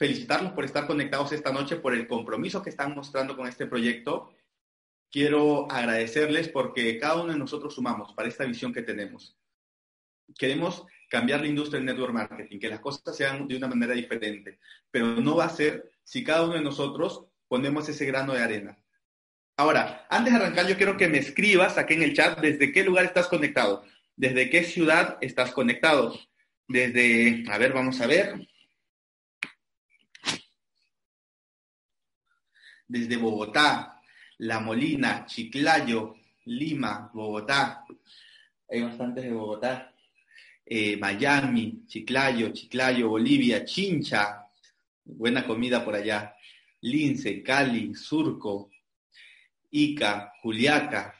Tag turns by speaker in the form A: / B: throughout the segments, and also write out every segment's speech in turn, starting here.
A: Felicitarlos por estar conectados esta noche, por el compromiso que están mostrando con este proyecto. Quiero agradecerles porque cada uno de nosotros sumamos para esta visión que tenemos. Queremos cambiar la industria del network marketing, que las cosas sean de una manera diferente, pero no va a ser si cada uno de nosotros ponemos ese grano de arena. Ahora, antes de arrancar, yo quiero que me escribas aquí en el chat desde qué lugar estás conectado, desde qué ciudad estás conectado desde, a ver, vamos a ver. Desde Bogotá, La Molina, Chiclayo, Lima, Bogotá. Hay bastantes de Bogotá. Eh, Miami, Chiclayo, Chiclayo, Bolivia, Chincha. Buena comida por allá. Lince, Cali, Surco, Ica, Juliaca,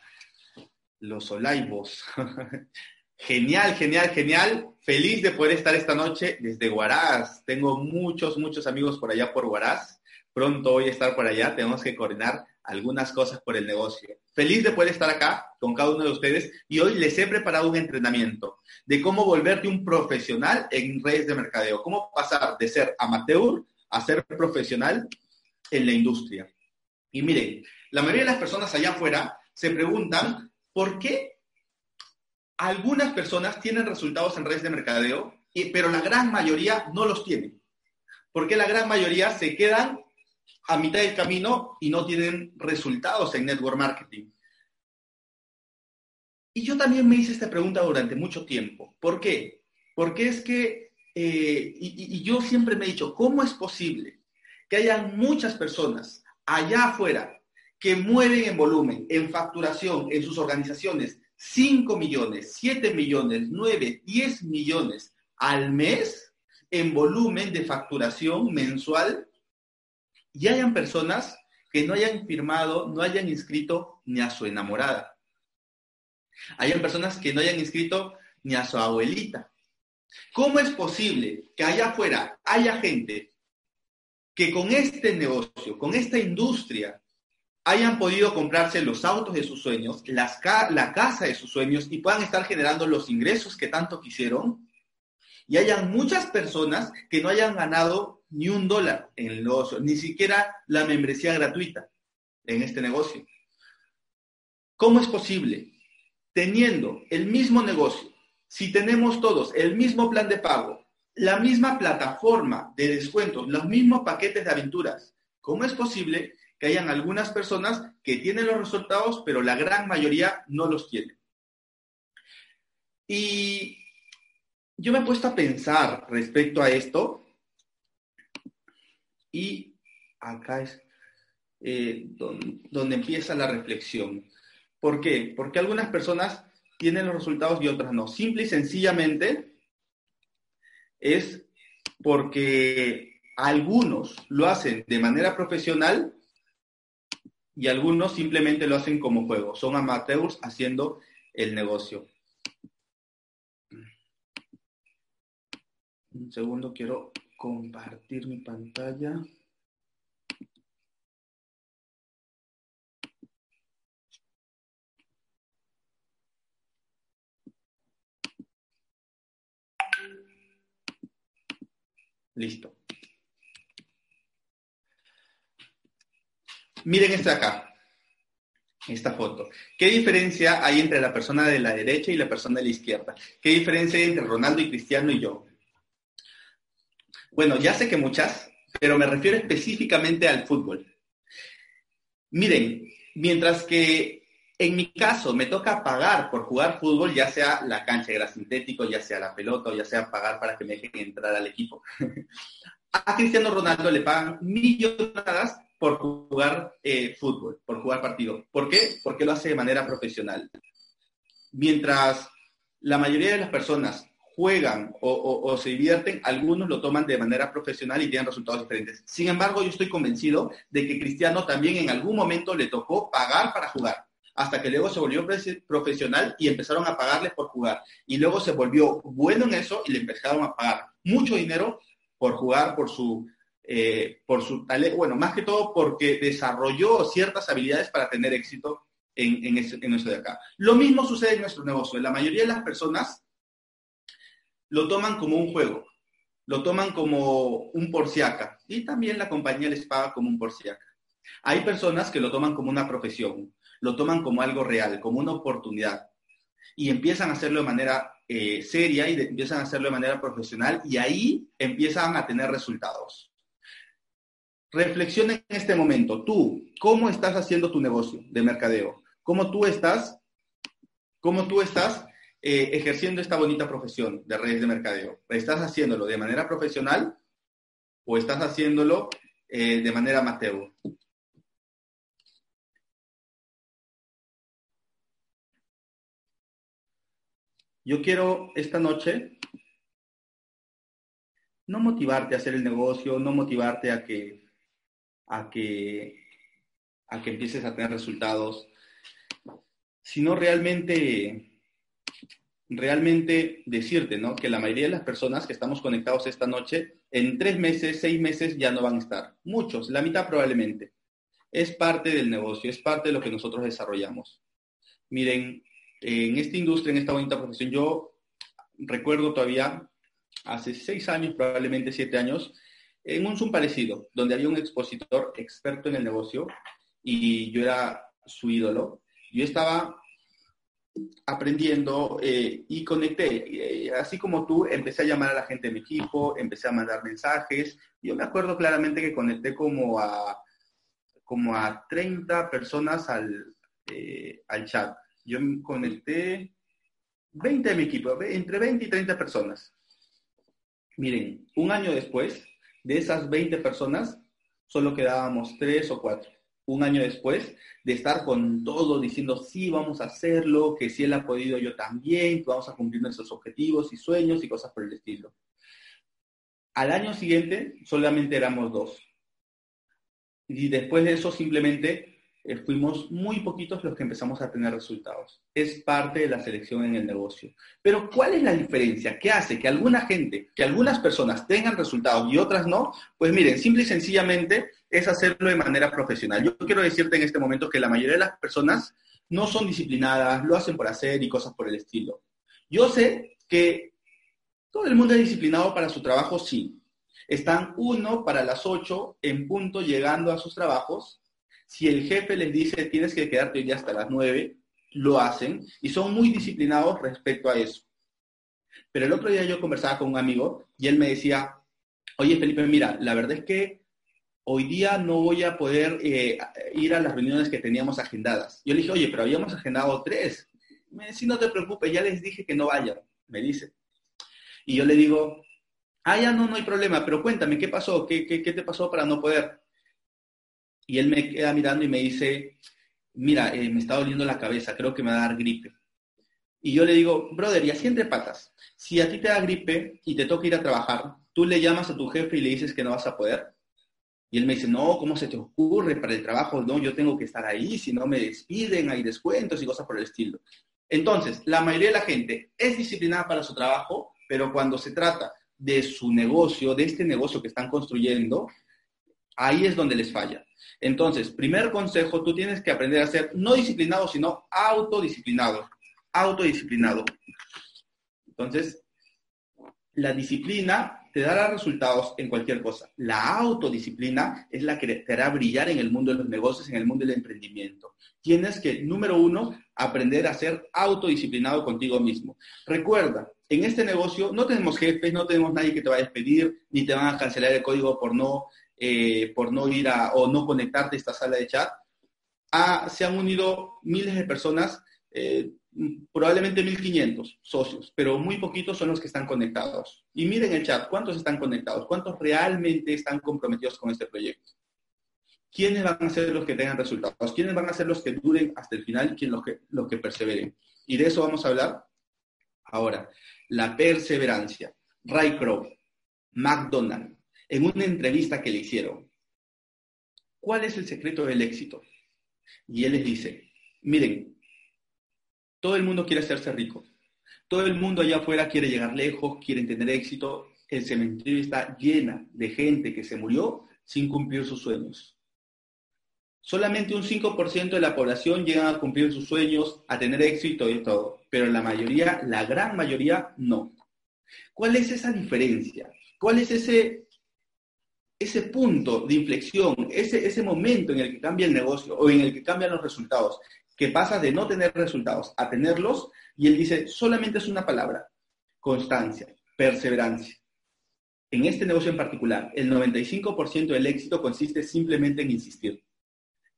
A: Los Olaivos. Genial, genial, genial. Feliz de poder estar esta noche desde Huaraz. Tengo muchos, muchos amigos por allá por Huaraz. Pronto voy a estar por allá. Tenemos que coordinar algunas cosas por el negocio. Feliz de poder estar acá con cada uno de ustedes y hoy les he preparado un entrenamiento de cómo volverte un profesional en redes de mercadeo. Cómo pasar de ser amateur a ser profesional en la industria. Y miren, la mayoría de las personas allá afuera se preguntan por qué algunas personas tienen resultados en redes de mercadeo, pero la gran mayoría no los tienen. Porque la gran mayoría se quedan a mitad del camino y no tienen resultados en network marketing. Y yo también me hice esta pregunta durante mucho tiempo. ¿Por qué? Porque es que, eh, y, y- yo siempre me he dicho, ¿cómo es posible que hayan muchas personas allá afuera que mueven en volumen, en facturación, en sus organizaciones, 5 millones, 7 millones, 9, 10 millones al mes en volumen de facturación mensual y hayan personas que no hayan firmado, no hayan inscrito ni a su enamorada. Hayan personas que no hayan inscrito ni a su abuelita. ¿Cómo es posible que allá afuera haya gente que con este negocio, con esta industria, hayan podido comprarse los autos de sus sueños, las la casa de sus sueños y puedan estar generando los ingresos que tanto quisieron? Y hayan muchas personas que no hayan ganado ni un dólar en negocio, ni siquiera la membresía gratuita en este negocio. ¿Cómo es posible? Teniendo el mismo negocio, si tenemos todos el mismo plan de pago, la misma plataforma de descuentos, los mismos paquetes de aventuras, ¿cómo es posible que hayan algunas personas que tienen los resultados, pero la gran mayoría no los tiene? Y yo me he puesto a pensar respecto a esto y acá es eh, don- donde empieza la reflexión. ¿Por qué? Porque algunas personas tienen los resultados y otras no. Simple y sencillamente es porque algunos lo hacen de manera profesional y algunos simplemente lo hacen como juego. Son amateurs haciendo el negocio. Un segundo, quiero compartir mi pantalla. Listo. Miren esta acá, esta foto. ¿Qué diferencia hay entre la persona de la derecha y la persona de la izquierda? ¿Qué diferencia hay entre Ronaldo y Cristiano y yo? Bueno, ya sé que muchas, pero me refiero específicamente al fútbol. Miren, mientras que en mi caso me toca pagar por jugar fútbol, ya sea la cancha de sintético, ya sea la pelota o ya sea pagar para que me dejen entrar al equipo. A Cristiano Ronaldo le pagan millonadas por jugar eh, fútbol, por jugar partido. ¿Por qué? Porque lo hace de manera profesional. Mientras la mayoría de las personas juegan o, se divierten, algunos lo toman de manera profesional y tienen resultados diferentes. Sin embargo, yo estoy convencido de que Cristiano también en algún momento le tocó pagar para jugar, hasta que luego se volvió profesional y empezaron a pagarle por jugar. Y luego se volvió bueno en eso y le empezaron a pagar mucho dinero por jugar, por su, eh, por su talento, bueno, más que todo porque desarrolló ciertas habilidades para tener éxito en, en, en eso de acá. Lo mismo sucede en nuestro negocio. La mayoría de las personas lo toman como un juego, lo toman como un porciaca y también la compañía les paga como un porciaca. Hay personas que lo toman como una profesión, lo toman como algo real, como una oportunidad y empiezan a hacerlo de manera eh, seria y empiezan a hacerlo de manera profesional y ahí empiezan a tener resultados. Reflexiona en este momento, tú, ¿cómo estás haciendo tu negocio de mercadeo? ¿Cómo tú estás, cómo tú estás eh, ejerciendo esta bonita profesión de redes de mercadeo? ¿Estás haciéndolo de manera profesional o estás haciéndolo eh, de manera amateur? Yo quiero esta noche no motivarte a hacer el negocio, no motivarte a que, a que, a que empieces a tener resultados, sino realmente realmente decirte, ¿no? Que la mayoría de las personas que estamos conectados esta noche, en tres meses, seis meses ya no van a estar. Muchos, la mitad probablemente. Es parte del negocio, es parte de lo que nosotros desarrollamos. Miren, en esta industria, en esta bonita profesión, yo recuerdo todavía, hace seis años, probablemente siete años, en un Zoom parecido, donde había un expositor experto en el negocio y yo era su ídolo. Yo estaba aprendiendo eh, y conecté. Eh, así como tú, empecé a llamar a la gente de mi equipo, empecé a mandar mensajes. Yo me acuerdo claramente que conecté como a, como a 30 personas al, eh, al chat. Yo conecté 20 de mi equipo, entre 20 y 30 personas. Miren, un año después, de esas 20 personas, solo quedábamos 3 o 4 un año después de estar con todo diciendo, sí, vamos a hacerlo, que si él ha podido, yo también, vamos a cumplir nuestros objetivos y sueños y cosas por el estilo. Al año siguiente solamente éramos dos. Y después de eso simplemente eh, fuimos muy poquitos los que empezamos a tener resultados. Es parte de la selección en el negocio. Pero ¿cuál es la diferencia? ¿Qué hace que alguna gente, que algunas personas tengan resultados y otras no? Pues miren, simple y sencillamente es hacerlo de manera profesional. Yo quiero decirte en este momento que la mayoría de las personas no son disciplinadas, lo hacen por hacer y cosas por el estilo. Yo sé que todo el mundo es disciplinado para su trabajo, sí. Están uno para las ocho en punto llegando a sus trabajos si el jefe les dice tienes que quedarte ya hasta las nueve, lo hacen y son muy disciplinados respecto a eso. Pero el otro día yo conversaba con un amigo y él me decía, oye Felipe, mira, la verdad es que hoy día no voy a poder eh, ir a las reuniones que teníamos agendadas. Yo le dije, oye, pero habíamos agendado tres. Me dice, no te preocupes, ya les dije que no vayan, me dice. Y yo le digo, ah, ya no, no hay problema, pero cuéntame, ¿qué pasó? ¿Qué, qué, qué te pasó para no poder? Y él me queda mirando y me dice, mira, eh, me está doliendo la cabeza, creo que me va a dar gripe. Y yo le digo, brother, y así entre patas, si a ti te da gripe y te toca ir a trabajar, tú le llamas a tu jefe y le dices que no vas a poder. Y él me dice, no, ¿cómo se te ocurre para el trabajo? No, yo tengo que estar ahí, si no me despiden, hay descuentos y cosas por el estilo. Entonces, la mayoría de la gente es disciplinada para su trabajo, pero cuando se trata de su negocio, de este negocio que están construyendo, ahí es donde les falla. Entonces, primer consejo, tú tienes que aprender a ser no disciplinado, sino autodisciplinado. Autodisciplinado. Entonces, la disciplina te dará resultados en cualquier cosa. La autodisciplina es la que te hará brillar en el mundo de los negocios, en el mundo del emprendimiento. Tienes que, número uno, aprender a ser autodisciplinado contigo mismo. Recuerda, en este negocio no tenemos jefes, no tenemos nadie que te va a despedir, ni te van a cancelar el código por no, eh, por no ir a o no conectarte a esta sala de chat. Ah, se han unido miles de personas eh, probablemente 1.500 socios, pero muy poquitos son los que están conectados. Y miren el chat, ¿cuántos están conectados? ¿Cuántos realmente están comprometidos con este proyecto? ¿Quiénes van a ser los que tengan resultados? ¿Quiénes van a ser los que duren hasta el final? ¿Quiénes los que, los que perseveren? Y de eso vamos a hablar ahora. La perseverancia. Ray Kroc, McDonald, en una entrevista que le hicieron, ¿cuál es el secreto del éxito? Y él les dice, miren, todo el mundo quiere hacerse rico. Todo el mundo allá afuera quiere llegar lejos, quiere tener éxito. El cementerio está llena de gente que se murió sin cumplir sus sueños. Solamente un 5% de la población llega a cumplir sus sueños, a tener éxito y todo, pero la mayoría, la gran mayoría, no. ¿Cuál es esa diferencia? ¿Cuál es ese, ese punto de inflexión, ese, ese momento en el que cambia el negocio o en el que cambian los resultados? Que pasa de no tener resultados a tenerlos, y él dice, solamente es una palabra, constancia, perseverancia. En este negocio en particular, el 95% del éxito consiste simplemente en insistir,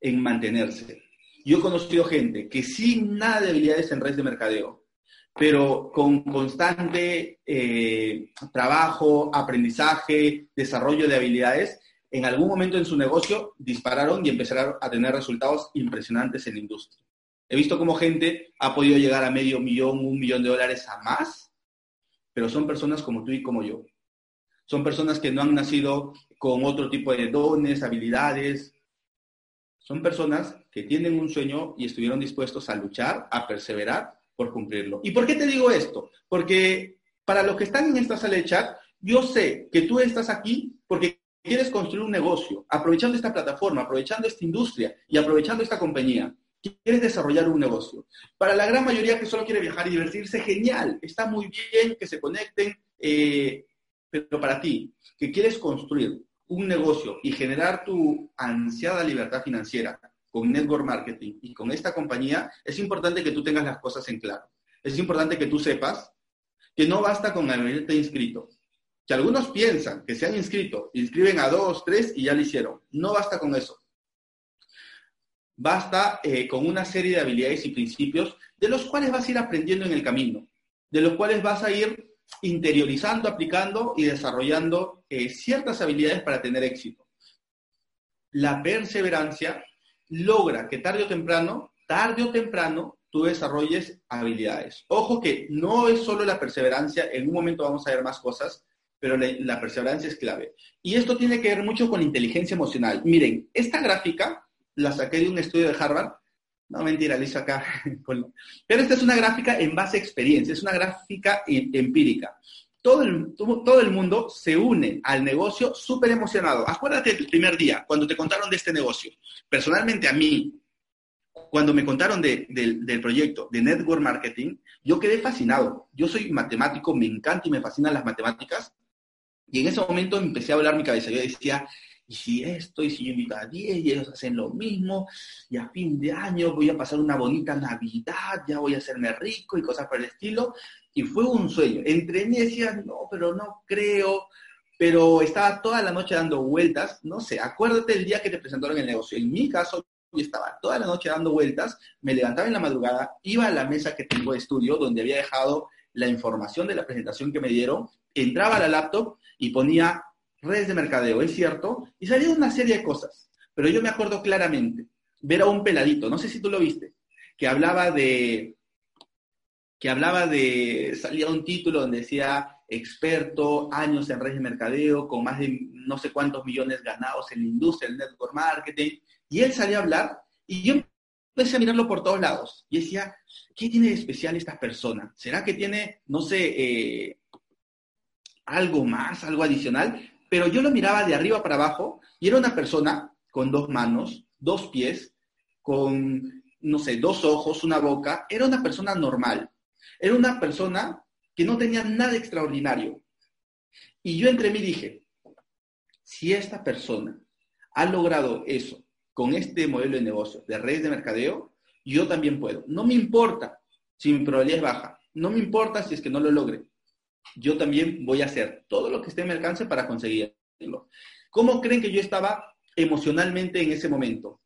A: en mantenerse. Yo he conocido gente que sin nada de habilidades en redes de mercadeo, pero con constante eh, trabajo, aprendizaje, desarrollo de habilidades, en algún momento en su negocio dispararon y empezaron a tener resultados impresionantes en la industria. He visto cómo gente ha podido llegar a medio millón, un millón de dólares a más, pero son personas como tú y como yo. Son personas que no han nacido con otro tipo de dones, habilidades. Son personas que tienen un sueño y estuvieron dispuestos a luchar, a perseverar por cumplirlo. ¿Y por qué te digo esto? Porque para los que están en esta sala de chat, yo sé que tú estás aquí porque quieres construir un negocio, aprovechando esta plataforma, aprovechando esta industria y aprovechando esta compañía quieres desarrollar un negocio. Para la gran mayoría que solo quiere viajar y divertirse, genial, está muy bien que se conecten, eh, pero para ti, que quieres construir un negocio y generar tu ansiada libertad financiera con Network Marketing y con esta compañía, es importante que tú tengas las cosas en claro. Es importante que tú sepas que no basta con haberte inscrito. Que algunos piensan que se han inscrito, inscriben a dos, tres y ya lo hicieron. No basta con eso basta eh, con una serie de habilidades y principios de los cuales vas a ir aprendiendo en el camino, de los cuales vas a ir interiorizando, aplicando y desarrollando eh, ciertas habilidades para tener éxito. La perseverancia logra que tarde o temprano, tarde o temprano, tú desarrolles habilidades. Ojo que no es solo la perseverancia, en un momento vamos a ver más cosas, pero la, la perseverancia es clave. Y esto tiene que ver mucho con inteligencia emocional. Miren, esta gráfica la saqué de un estudio de Harvard. No, mentira, la hice acá. Pero esta es una gráfica en base a experiencia, es una gráfica em, empírica. Todo el, todo el mundo se une al negocio súper emocionado. Acuérdate del primer día, cuando te contaron de este negocio. Personalmente a mí, cuando me contaron del, del, proyecto de Network Marketing, yo quedé fascinado. Yo soy matemático, me encanta y me fascinan las matemáticas. Y en ese momento empecé a hablar mi cabeza. Yo decía, y si esto, y si yo invito a 10 y ellos hacen lo mismo, y a fin de año voy a pasar una bonita Navidad, ya voy a hacerme rico y cosas por el estilo. Y fue un sueño. Entre mí decía, no, pero no creo, pero estaba toda la noche dando vueltas, no sé, acuérdate el día que te presentaron el negocio. En mi caso, yo estaba toda la noche dando vueltas, me levantaba en la madrugada, iba a la mesa que tengo de estudio, donde había dejado la información de la presentación que me dieron, entraba a la laptop y ponía redes de mercadeo, es cierto, y salía una serie de cosas. Pero yo me acuerdo claramente ver a un peladito, no sé si tú lo viste, que hablaba de, que hablaba de, salía un título donde decía experto, años en redes de mercadeo, con más de no sé cuántos millones ganados en la industria del network marketing, y él salía a hablar, y yo empecé a mirarlo por todos lados, y decía, ¿qué tiene de especial esta persona? ¿Será que tiene, no sé, eh, algo más, algo adicional? Pero yo lo miraba de arriba para abajo y era una persona con dos manos, dos pies, con, no sé, dos ojos, una boca, era una persona normal. Era una persona que no tenía nada extraordinario, Y yo entre mí dije, si esta persona ha logrado eso con este modelo de negocio de redes de mercadeo, yo también puedo. No me importa si mi probabilidad es baja, no me importa si es que no lo logre. Yo también voy a hacer todo lo que esté en mi alcance para conseguirlo. ¿Cómo creen que yo estaba emocionalmente en ese momento?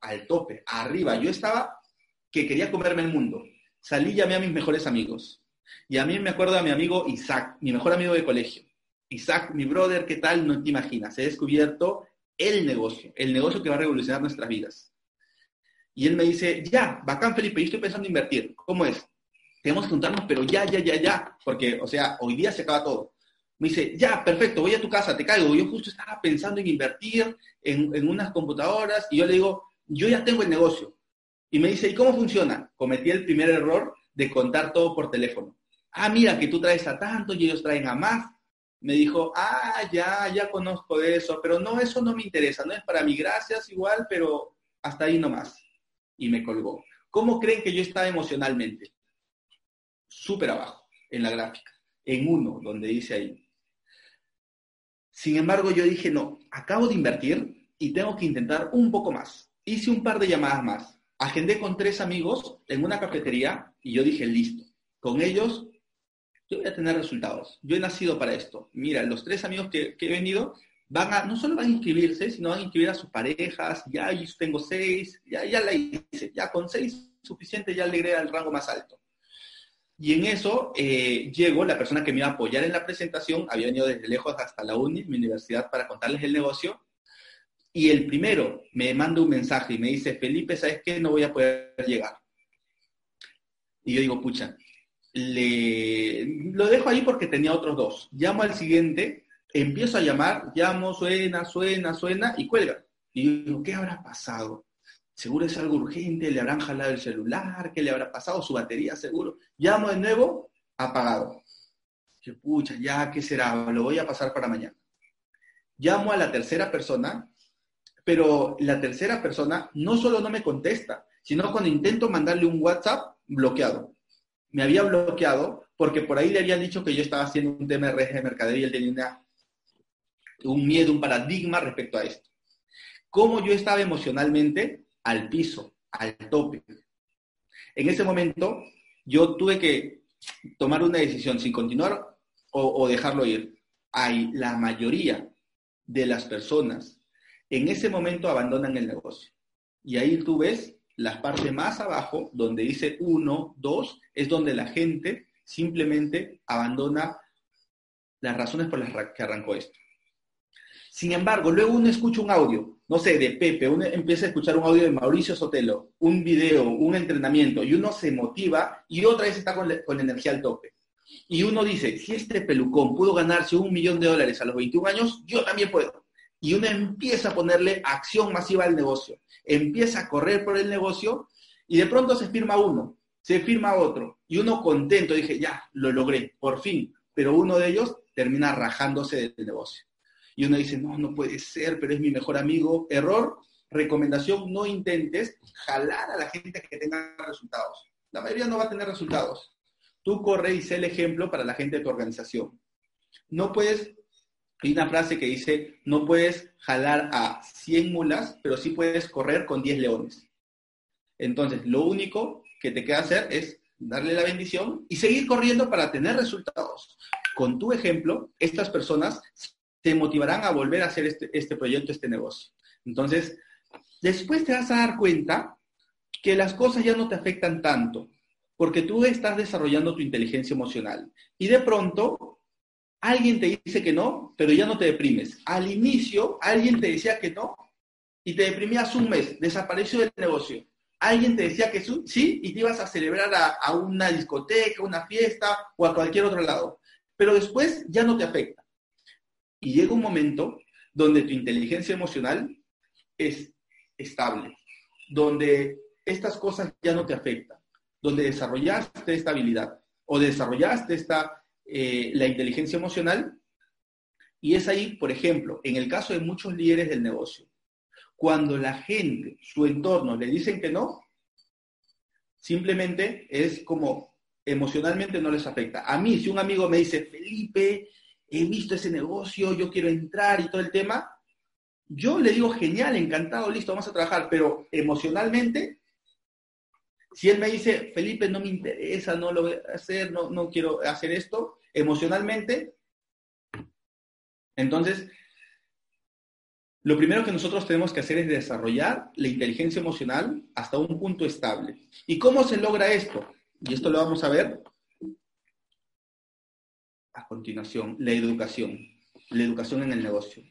A: al tope, arriba. Yo estaba que quería comerme el mundo. Salí y llamé a mis mejores amigos. Y a mí me acuerdo a mi amigo Isaac, mi mejor amigo de colegio. Isaac, mi brother, ¿qué tal? No te imaginas. He descubierto el negocio, el negocio que va a revolucionar nuestras vidas. Y él me dice, ya, bacán Felipe, yo estoy pensando en invertir. ¿Cómo es? Tenemos que juntarnos, pero ya, ya, ya, ya. Porque, o sea, hoy día se acaba todo. Me dice, ya, perfecto, voy a tu casa, te caigo. Yo justo estaba pensando en invertir en, en unas computadoras y yo le digo, yo ya tengo el negocio. Y me dice, ¿y cómo funciona? Cometí el primer error de contar todo por teléfono. Ah, mira, que tú traes a tanto y ellos traen a más. Me dijo, ah, ya, ya conozco de eso, pero no, eso no me interesa, no es para mí, gracias igual, pero hasta ahí nomás. Y me colgó. ¿Cómo creen que yo estaba emocionalmente? Súper abajo, en la gráfica, en uno, donde dice ahí. Sin embargo, yo dije, no, acabo de invertir y tengo que intentar un poco más. Hice un par de llamadas más. Agendé con tres amigos en una cafetería y yo dije, listo, con ellos yo voy a tener resultados. Yo he nacido para esto. Mira, los tres amigos que, he venido van a, no solo van a inscribirse, sino van a inscribir a sus parejas. Ya tengo seis, ya, ya la hice. Ya con seis suficiente, ya le al rango más alto. Y en eso eh, llegó la persona que me iba a apoyar en la presentación, había venido desde lejos hasta la uni, mi universidad, para contarles el negocio. Y el primero me manda un mensaje y me dice, Felipe, ¿sabes qué? No voy a poder llegar. Y yo digo, pucha, le, lo dejo ahí porque tenía otros dos. Llamo al siguiente, empiezo a llamar, llamo, suena, suena, suena y cuelga. Y digo, ¿qué habrá pasado? Seguro es algo urgente, le habrán jalado el celular, ¿qué le habrá pasado? Su batería, seguro. Llamo de nuevo, apagado. Que pucha, ya, ¿qué será? Lo voy a pasar para mañana. Llamo a la tercera persona, pero la tercera persona no solo no me contesta, sino cuando intento mandarle un WhatsApp, bloqueado me había bloqueado porque por ahí le habían dicho que yo estaba haciendo un redes de mercadería y él tenía un miedo, un paradigma respecto a esto. Cómo yo estaba emocionalmente al piso, al tope. En ese momento yo tuve que tomar una decisión si continuar o, o dejarlo ir. Hay la mayoría de las personas en ese momento abandonan el negocio. Y ahí tú ves la parte más abajo, donde dice 1, 2, es donde la gente simplemente abandona las razones por las que arrancó esto. Sin embargo, luego uno escucha un audio, no sé, de Pepe, uno empieza a escuchar un audio de Mauricio Sotelo, un video, un entrenamiento, y uno se motiva y otra vez está con, con energía al tope. Y uno dice, si este pelucón pudo ganarse un millón de dólares a los 21 años, yo también puedo y uno empieza a ponerle acción masiva al negocio, empieza a correr por el negocio y de pronto se firma uno, se firma otro y uno contento, dije, ya, lo logré, por fin, pero uno de ellos termina rajándose del negocio. Y uno dice, no, no puede ser, pero es mi mejor amigo. Error, recomendación, no intentes jalar a la gente que tenga resultados. La mayoría no va a tener resultados. Tú corre y sé el ejemplo para la gente de tu organización. No puedes hay una frase que dice, no puedes jalar a 100 mulas, pero sí puedes correr con 10 leones. Entonces, lo único que te queda hacer es darle la bendición y seguir corriendo para tener resultados. Con tu ejemplo, estas personas te motivarán a volver a hacer este, este proyecto, este negocio. Entonces, después te vas a dar cuenta que las cosas ya no te afectan tanto, porque tú estás desarrollando tu inteligencia emocional. Y de pronto alguien te dice que no, pero ya no te deprimes. Al inicio, alguien te decía que no y te deprimías un mes, desapareció del negocio. Alguien te decía que sí y te ibas a celebrar a, una discoteca, una fiesta o a cualquier otro lado. Pero después ya no te afecta. Y llega un momento donde tu inteligencia emocional es estable, donde estas cosas ya no te afectan, donde desarrollaste esta habilidad o desarrollaste esta eh, la inteligencia emocional. Y es ahí, por ejemplo, en el caso de muchos líderes del negocio, cuando la gente, su entorno, le dicen que no, simplemente es como emocionalmente no les afecta. A mí, si un amigo me dice, Felipe, he visto ese negocio, yo quiero entrar y todo el tema, yo le digo, genial, encantado, listo, vamos a trabajar, pero emocionalmente, si él me dice, Felipe, no me interesa, no lo voy a hacer, no, no quiero hacer esto, emocionalmente, entonces, lo primero que nosotros tenemos que hacer es desarrollar la inteligencia emocional hasta un punto estable. ¿Y cómo se logra esto? Y esto lo vamos a ver a continuación, la educación, la educación en el negocio.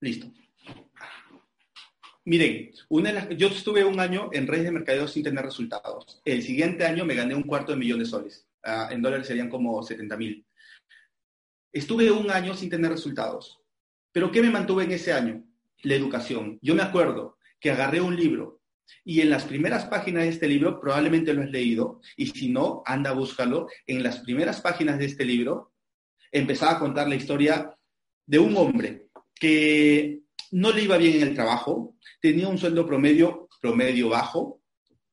A: Listo. Miren, una yo estuve un año en redes de mercadeo sin tener resultados. El siguiente año me gané un cuarto de millón de soles. Ah, en dólares serían como 70 mil. Estuve un año sin tener resultados. ¿Pero qué me mantuve en ese año? La educación. Yo me acuerdo que agarré un libro y en las primeras páginas de este libro, probablemente lo has leído, y si no, anda, búscalo. En las primeras páginas de este libro, empezaba a contar la historia de un hombre que no le iba bien en el trabajo, tenía un sueldo promedio, promedio bajo,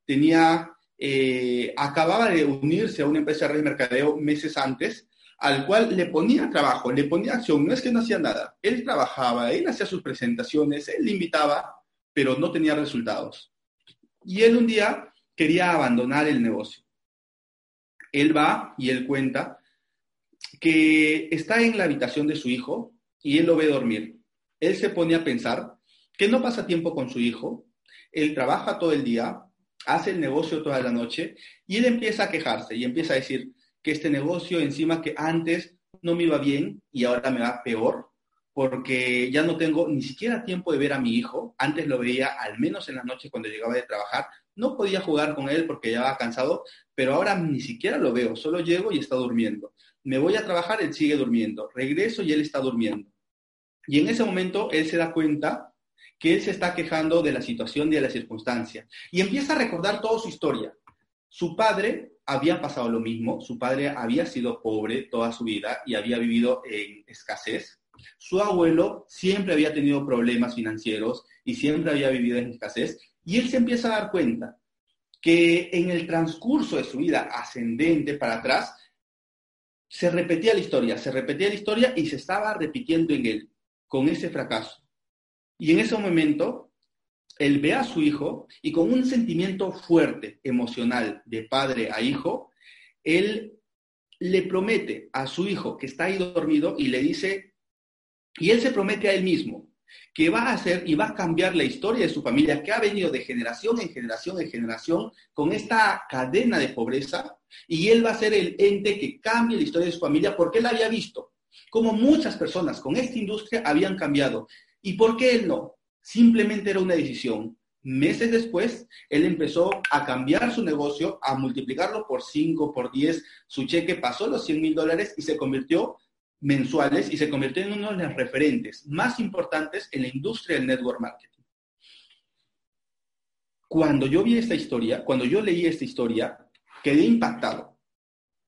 A: tenía, eh, acababa de unirse a una empresa de red de mercadeo meses antes, al cual le ponía trabajo, le ponía acción, no es que no hacía nada, él trabajaba, él hacía sus presentaciones, él le invitaba, pero no tenía resultados. Y él un día quería abandonar el negocio. Él va y él cuenta que está en la habitación de su hijo y él lo ve dormir. Él se pone a pensar que no pasa tiempo con su hijo, él trabaja todo el día, hace el negocio toda la noche y él empieza a quejarse y empieza a decir que este negocio encima que antes no me iba bien y ahora me va peor porque ya no tengo ni siquiera tiempo de ver a mi hijo. Antes lo veía al menos en la noche cuando llegaba de trabajar. No podía jugar con él porque ya estaba cansado, pero ahora ni siquiera lo veo. Solo llego y está durmiendo. Me voy a trabajar, él sigue durmiendo. Regreso y él está durmiendo. Y en ese momento él se da cuenta que él se está quejando de la situación y de la circunstancia. Y empieza a recordar toda su historia. Su padre había pasado lo mismo. Su padre había sido pobre toda su vida y había vivido en escasez. Su abuelo siempre había tenido problemas financieros y siempre había vivido en escasez. Y él se empieza a dar cuenta que en el transcurso de su vida ascendente para atrás, se repetía la historia, se repetía la historia y se estaba repitiendo en él con ese fracaso. Y en ese momento, él ve a su hijo y con un sentimiento fuerte, emocional, de padre a hijo, él le promete a su hijo que está ahí dormido y le dice, y él se promete a él mismo que va a hacer y va a cambiar la historia de su familia que ha venido de generación en generación en generación con esta cadena de pobreza y él va a ser el ente que cambie la historia de su familia porque él había visto como muchas personas con esta industria habían cambiado. ¿Y por qué él no? Simplemente era una decisión. Meses después, él empezó a cambiar su negocio, a multiplicarlo por 5, por 10. Su cheque pasó los 100 mil dólares y se convirtió mensuales y se convirtió en uno de los referentes más importantes en la industria del network marketing. Cuando yo vi esta historia, cuando yo leí esta historia, quedé impactado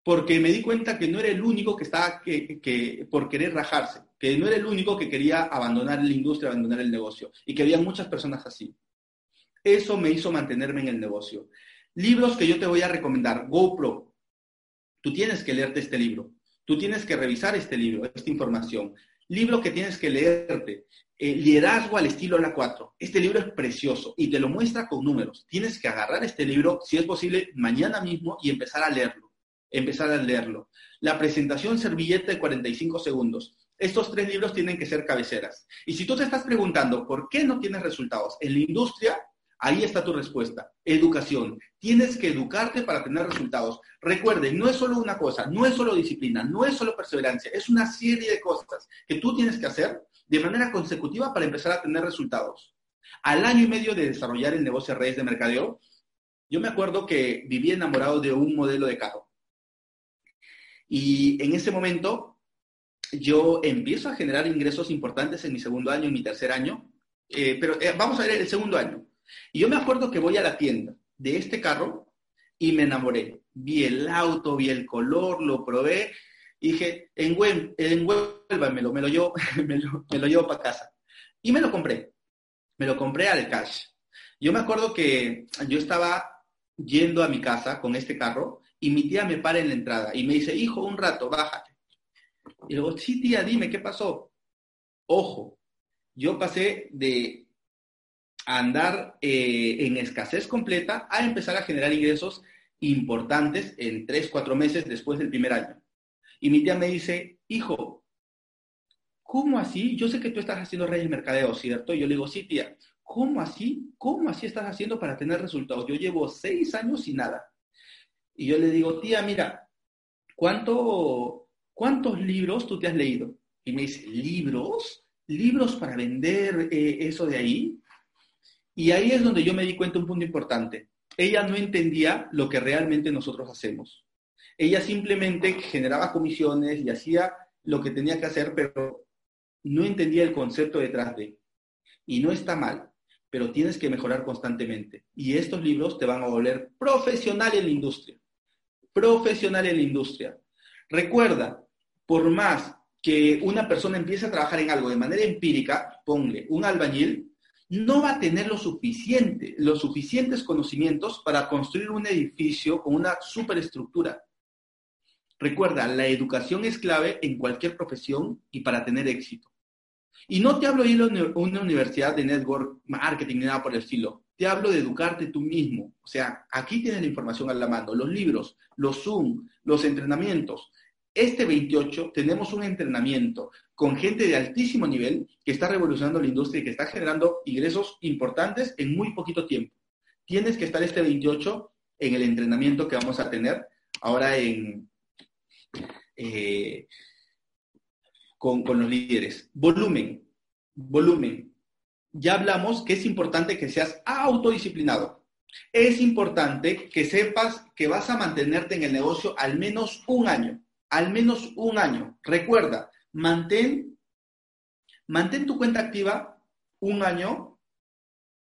A: porque me di cuenta que no era el único que estaba que, por querer rajarse, que no era el único que quería abandonar la industria, abandonar el negocio, y que había muchas personas así. Eso me hizo mantenerme en el negocio. Libros que yo te voy a recomendar, GoPro. Tú tienes que leerte este libro, tú tienes que revisar este libro, esta información. Libro que tienes que leerte, eh, Liderazgo al estilo la 4. Este libro es precioso y te lo muestra con números. Tienes que agarrar este libro, si es posible, mañana mismo y empezar a leerlo empezar a leerlo. La presentación servilleta de 45 segundos. Estos tres libros tienen que ser cabeceras. Y si tú te estás preguntando por qué no tienes resultados en la industria, ahí está tu respuesta. Educación. Tienes que educarte para tener resultados. Recuerden, no es solo una cosa, no es solo disciplina, no es solo perseverancia, es una serie de cosas que tú tienes que hacer de manera consecutiva para empezar a tener resultados. Al año y medio de desarrollar el negocio de redes de mercadeo, yo me acuerdo que viví enamorado de un modelo de carro. Y en ese momento yo empiezo a generar ingresos importantes en mi segundo año, en mi tercer año, eh, pero eh, vamos a ver el segundo año. Y yo me acuerdo que voy a la tienda de este carro y me enamoré. Vi el auto, vi el color, lo probé dije, en, me lo llevo, me lo, me lo llevo para casa. Y me lo compré. Me lo compré al cash. Yo me acuerdo que yo estaba yendo a mi casa con este carro y mi tía me para en la entrada y me dice, hijo, un rato, bájate. Y luego, sí, tía, dime, ¿qué pasó? Ojo, yo pasé de andar eh, en escasez completa a empezar a generar ingresos importantes en tres, cuatro meses después del primer año. Y mi tía me dice, hijo, ¿cómo así? Yo sé que tú estás haciendo redes de mercadeo, ¿cierto? Y yo le digo, sí, tía, ¿cómo así? ¿Cómo así estás haciendo para tener resultados? Yo llevo seis años y nada. Y yo le digo, tía, mira, ¿cuánto, ¿cuántos libros tú te has leído? Y me dice, ¿libros? ¿Libros para vender eh, eso de ahí? Y ahí es donde yo me di cuenta un punto importante. Ella no entendía lo que realmente nosotros hacemos. Ella simplemente generaba comisiones y hacía lo que tenía que hacer, pero no entendía el concepto detrás de. Y no está mal, pero tienes que mejorar constantemente. Y estos libros te van a volver profesional en la industria profesional en la industria. Recuerda, por más que una persona empiece a trabajar en algo de manera empírica, ponle un albañil, no va a tener lo suficiente, los suficientes conocimientos para construir un edificio con una superestructura. Recuerda, la educación es clave en cualquier profesión y para tener éxito. Y no te hablo de ir a una universidad de network marketing ni nada por el estilo. Te hablo de educarte tú mismo. O sea, aquí tienes la información a la mano, los libros, los Zoom, los entrenamientos. Este 28 tenemos un entrenamiento con gente de altísimo nivel que está revolucionando la industria y que está generando ingresos importantes en muy poquito tiempo. Tienes que estar este 28 en el entrenamiento que vamos a tener ahora en, eh, con, los líderes. Volumen, volumen. Ya hablamos que es importante que seas autodisciplinado. Es importante que sepas que vas a mantenerte en el negocio al menos un año, al menos un año. Recuerda, mantén, mantén tu cuenta activa un año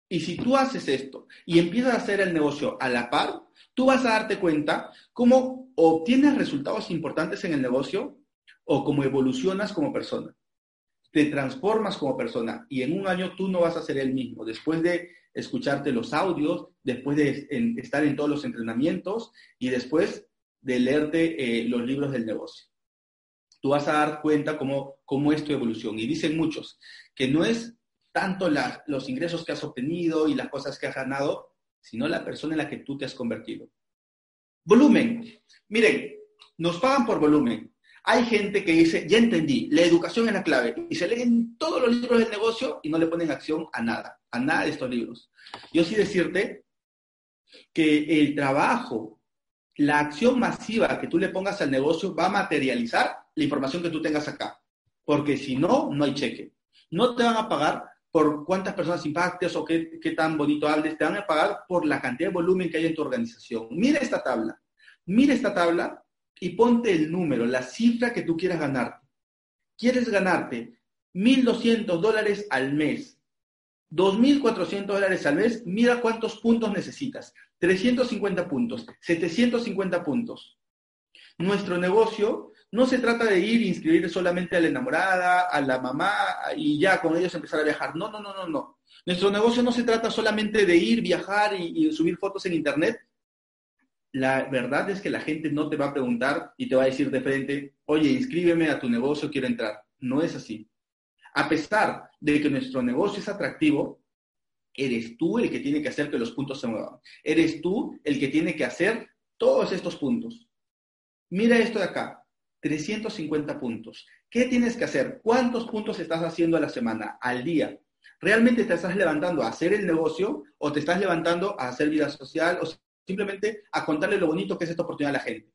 A: y si tú haces esto y empiezas a hacer el negocio a la par, tú vas a darte cuenta cómo obtienes resultados importantes en el negocio o cómo evolucionas como persona. Te transformas como persona y en un año tú no vas a ser el mismo. Después de escucharte los audios, después de estar en todos los entrenamientos y después de leerte eh, los libros del negocio. Vas a dar cuenta cómo, cómo es tu evolución. Y dicen muchos que no es tanto los ingresos que has obtenido y las cosas que has ganado, sino la persona en la que tú te has convertido. Volumen. Miren, nos pagan por volumen. Hay gente que dice, ya entendí, la educación es la clave, y se leen todos los libros del negocio y no le ponen acción a nada, a nada de estos libros. Yo sí decirte que el trabajo, la acción masiva que tú le pongas al negocio va a materializar la información que tú tengas acá, porque si no, no hay cheque. No te van a pagar por cuántas personas impactes o qué, qué tan bonito hables, te van a pagar por la cantidad de volumen que hay en tu organización. Mira esta tabla, mira esta tabla y ponte el número, la cifra que tú quieras ganarte. ¿Quieres ganarte 1.200 dólares al mes? 2.400 dólares al mes, mira cuántos puntos necesitas. 350 puntos, 750 puntos. Nuestro negocio no se trata de ir e inscribir solamente a la enamorada, a la mamá y ya con ellos empezar a viajar. No, no, no, no, no. Nuestro negocio no se trata solamente de ir, viajar y, y subir fotos en internet, la verdad es que la gente no te va a preguntar y te va a decir de frente, oye, inscríbeme a tu negocio, quiero entrar. No es así. A pesar de que nuestro negocio es atractivo, eres tú el que tiene que hacer que los puntos se muevan. Eres tú el que tiene que hacer todos estos puntos. Mira esto de acá. 350 puntos. ¿Qué tienes que hacer? ¿Cuántos puntos estás haciendo a la semana, al día? ¿Realmente te estás levantando a hacer el negocio o te estás levantando a hacer vida social o simplemente a contarle lo bonito que es esta oportunidad a la gente?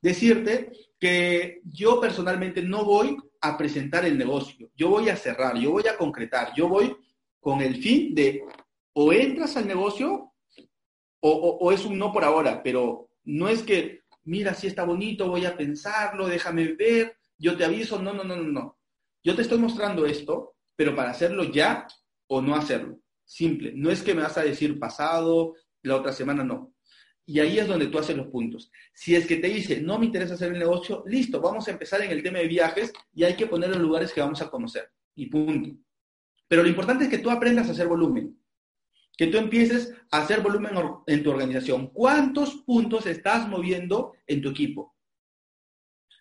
A: Decirte que yo personalmente no voy a presentar el negocio, yo voy a cerrar, yo voy a concretar, yo voy con el fin de o entras al negocio o, es un no por ahora, pero no es que, mira, si está bonito, voy a pensarlo, déjame ver, yo te aviso, no, no, no, no, no. Yo te estoy mostrando esto, pero para hacerlo ya o no hacerlo. Simple. No es que me vas a decir pasado, la otra semana no. Y ahí es donde tú haces los puntos. Si es que te dice, no me interesa hacer el negocio, listo, vamos a empezar en el tema de viajes y hay que poner los lugares que vamos a conocer. Y punto. Pero lo importante es que tú aprendas a hacer volumen. Que tú empieces a hacer volumen en tu organización. ¿Cuántos puntos estás moviendo en tu equipo?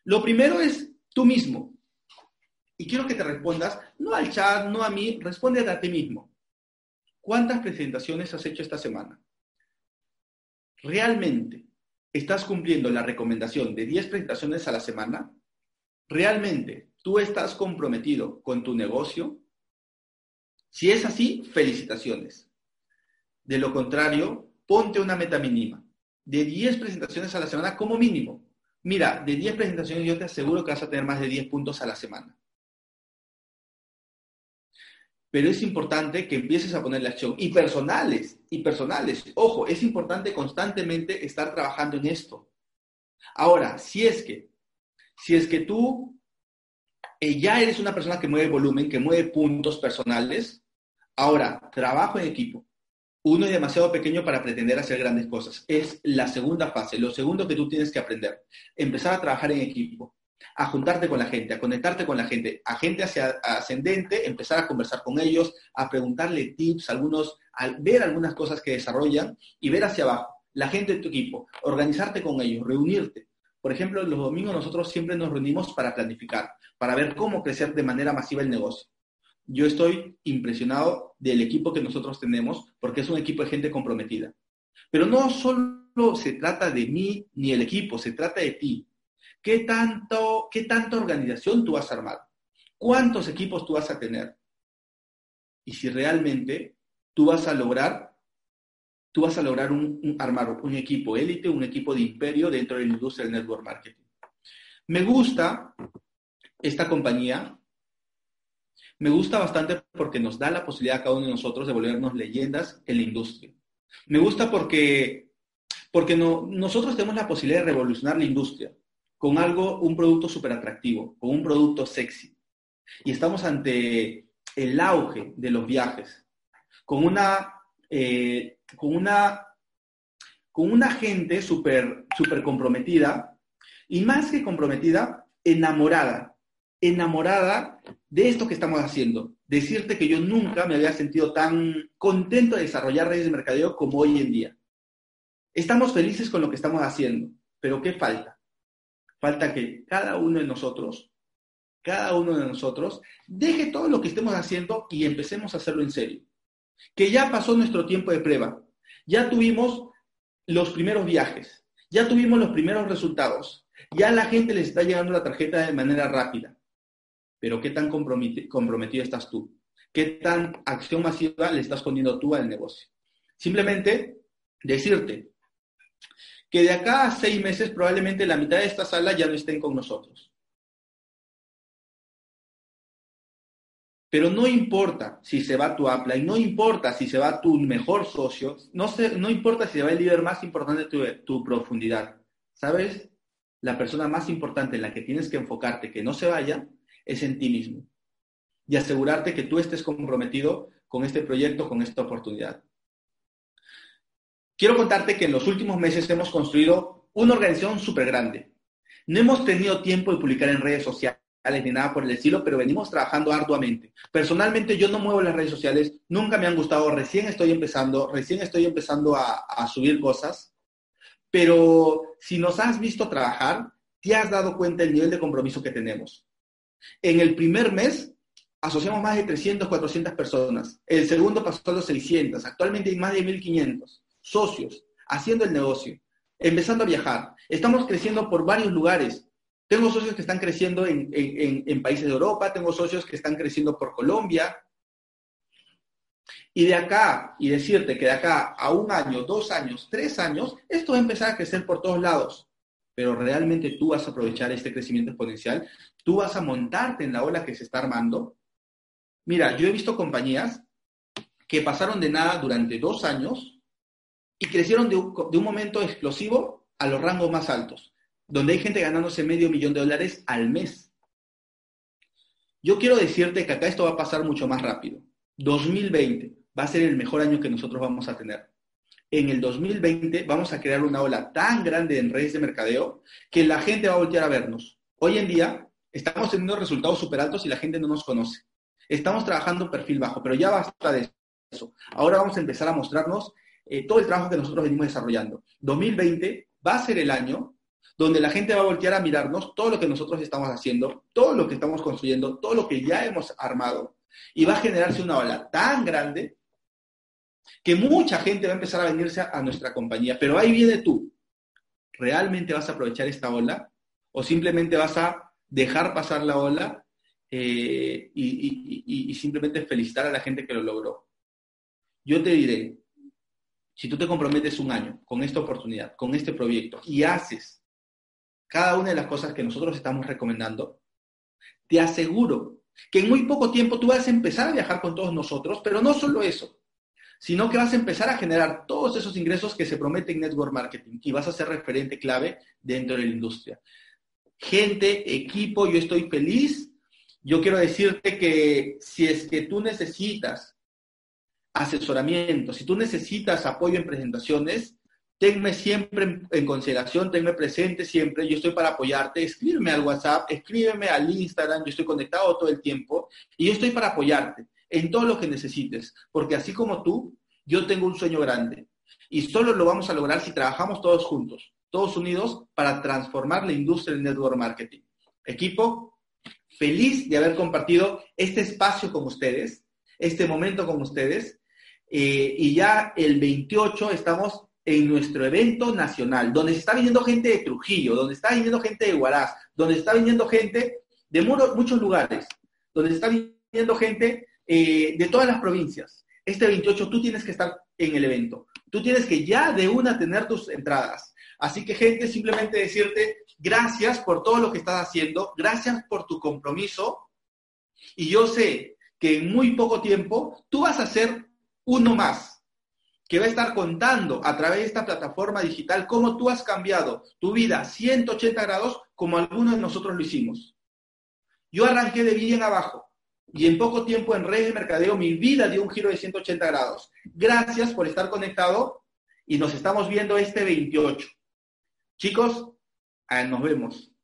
A: Lo primero es tú mismo. Y quiero que te respondas, no al chat, no a mí, responde a ti mismo. ¿Cuántas presentaciones has hecho esta semana? ¿realmente estás cumpliendo la recomendación de 10 presentaciones a la semana? ¿Realmente tú estás comprometido con tu negocio? Si es así, felicitaciones. De lo contrario, ponte una meta mínima de 10 presentaciones a la semana como mínimo. Mira, de 10 presentaciones yo te aseguro que vas a tener más de 10 puntos a la semana pero es importante que empieces a ponerle acción. Y personales, y personales. Ojo, es importante constantemente estar trabajando en esto. Ahora, si es que, si es que tú eh, ya eres una persona que mueve volumen, que mueve puntos personales, ahora, trabajo en equipo. Uno es demasiado pequeño para pretender hacer grandes cosas. Es la segunda fase, lo segundo que tú tienes que aprender. Empezar a trabajar en equipo a juntarte con la gente, a conectarte con la gente, a gente hacia ascendente, empezar a conversar con ellos, a preguntarle tips, algunos, a ver algunas cosas que desarrollan y ver hacia abajo, la gente de tu equipo, organizarte con ellos, reunirte. Por ejemplo, los domingos nosotros siempre nos reunimos para planificar, para ver cómo crecer de manera masiva el negocio. Yo estoy impresionado del equipo que nosotros tenemos porque es un equipo de gente comprometida. Pero no solo se trata de mí ni el equipo, se trata de ti. ¿Qué, tanto, ¿Qué tanta organización tú vas a armar? ¿Cuántos equipos tú vas a tener? Y si realmente tú vas a lograr, tú vas a lograr un, armar un equipo élite, un equipo de imperio dentro de la industria del network marketing. Me gusta esta compañía, me gusta bastante porque nos da la posibilidad a cada uno de nosotros de volvernos leyendas en la industria. Me gusta porque, porque no, nosotros tenemos la posibilidad de revolucionar la industria con algo, un producto súper atractivo, con un producto sexy. Y estamos ante el auge de los viajes, con una, eh, con una, con una gente súper super comprometida, y más que comprometida, enamorada, enamorada de esto que estamos haciendo. Decirte que yo nunca me había sentido tan contento de desarrollar redes de mercadeo como hoy en día. Estamos felices con lo que estamos haciendo, pero ¿qué falta? Falta que cada uno de nosotros, cada uno de nosotros, deje todo lo que estemos haciendo y empecemos a hacerlo en serio. Que ya pasó nuestro tiempo de prueba. Ya tuvimos los primeros viajes. Ya tuvimos los primeros resultados. Ya la gente les está llegando la tarjeta de manera rápida. Pero ¿qué tan comprometido estás tú? ¿Qué tan acción masiva le estás poniendo tú al negocio? Simplemente decirte, que de acá a seis meses probablemente la mitad de esta sala ya no estén con nosotros. Pero no importa si se va tu y no importa si se va tu mejor socio, no, no importa si se va el líder más importante de tu, tu profundidad. ¿Sabes? La persona más importante en la que tienes que enfocarte que no se vaya es en ti mismo. Y asegurarte que tú estés comprometido con este proyecto, con esta oportunidad. Quiero contarte que en los últimos meses hemos construido una organización súper grande. No hemos tenido tiempo de publicar en redes sociales ni nada por el estilo, pero venimos trabajando arduamente. Personalmente yo no muevo las redes sociales, nunca me han gustado, recién estoy empezando, recién estoy empezando a, a subir cosas, pero si nos has visto trabajar, te has dado cuenta del nivel de compromiso que tenemos. En el primer mes asociamos más de 300, 400 personas. El segundo pasó a los 600. Actualmente hay más de 1500 socios, haciendo el negocio, empezando a viajar. Estamos creciendo por varios lugares. Tengo socios que están creciendo en, en, países de Europa, tengo socios que están creciendo por Colombia. Y de acá, y decirte que de acá a un año, dos años, tres años, esto va a empezar a crecer por todos lados. Pero realmente tú vas a aprovechar este crecimiento exponencial, tú vas a montarte en la ola que se está armando. Mira, yo he visto compañías que pasaron de nada durante dos años y crecieron de un, momento explosivo a los rangos más altos, donde hay gente ganándose medio millón de dólares al mes. Yo quiero decirte que acá esto va a pasar mucho más rápido. 2020 va a ser el mejor año que nosotros vamos a tener. En el 2020 vamos a crear una ola tan grande en redes de mercadeo que la gente va a voltear a vernos. Hoy en día estamos teniendo resultados súper altos y la gente no nos conoce. Estamos trabajando perfil bajo, pero ya basta de eso. Ahora vamos a empezar a mostrarnos eh, todo el trabajo que nosotros venimos desarrollando. 2020 va a ser el año donde la gente va a voltear a mirarnos todo lo que nosotros estamos haciendo, todo lo que estamos construyendo, todo lo que ya hemos armado, y va a generarse una ola tan grande que mucha gente va a empezar a venirse a, nuestra compañía. Pero ahí viene tú. ¿Realmente vas a aprovechar esta ola? ¿O simplemente vas a dejar pasar la ola eh, y simplemente felicitar a la gente que lo logró? Yo te diré, si tú te comprometes un año con esta oportunidad, con este proyecto y haces cada una de las cosas que nosotros estamos recomendando, te aseguro que en muy poco tiempo tú vas a empezar a viajar con todos nosotros, pero no solo eso, sino que vas a empezar a generar todos esos ingresos que se prometen en Network Marketing y vas a ser referente clave dentro de la industria. Gente, equipo, yo estoy feliz. Yo quiero decirte que si es que tú necesitas asesoramiento, si tú necesitas apoyo en presentaciones, tenme siempre en, consideración, tenme presente siempre, yo estoy para apoyarte, escríbeme al WhatsApp, escríbeme al Instagram, yo estoy conectado todo el tiempo y yo estoy para apoyarte en todo lo que necesites, porque así como tú, yo tengo un sueño grande y solo lo vamos a lograr si trabajamos todos juntos, todos unidos para transformar la industria del network marketing. Equipo, feliz de haber compartido este espacio con ustedes, este momento con ustedes eh, y ya el 28 estamos en nuestro evento nacional, donde se está viniendo gente de Trujillo, donde está viniendo gente de Huaraz, donde está viniendo gente de muchos lugares, donde está viniendo gente eh, de todas las provincias. Este 28 tú tienes que estar en el evento. Tú tienes que ya de una tener tus entradas. Así que gente, simplemente decirte gracias por todo lo que estás haciendo, gracias por tu compromiso. Y yo sé que en muy poco tiempo tú vas a ser uno más, que va a estar contando a través de esta plataforma digital cómo tú has cambiado tu vida 180 grados como algunos de nosotros lo hicimos. Yo arranqué de bien abajo y en poco tiempo en redes de mercadeo mi vida dio un giro de 180 grados. Gracias por estar conectado y nos estamos viendo este 28. Chicos, nos vemos.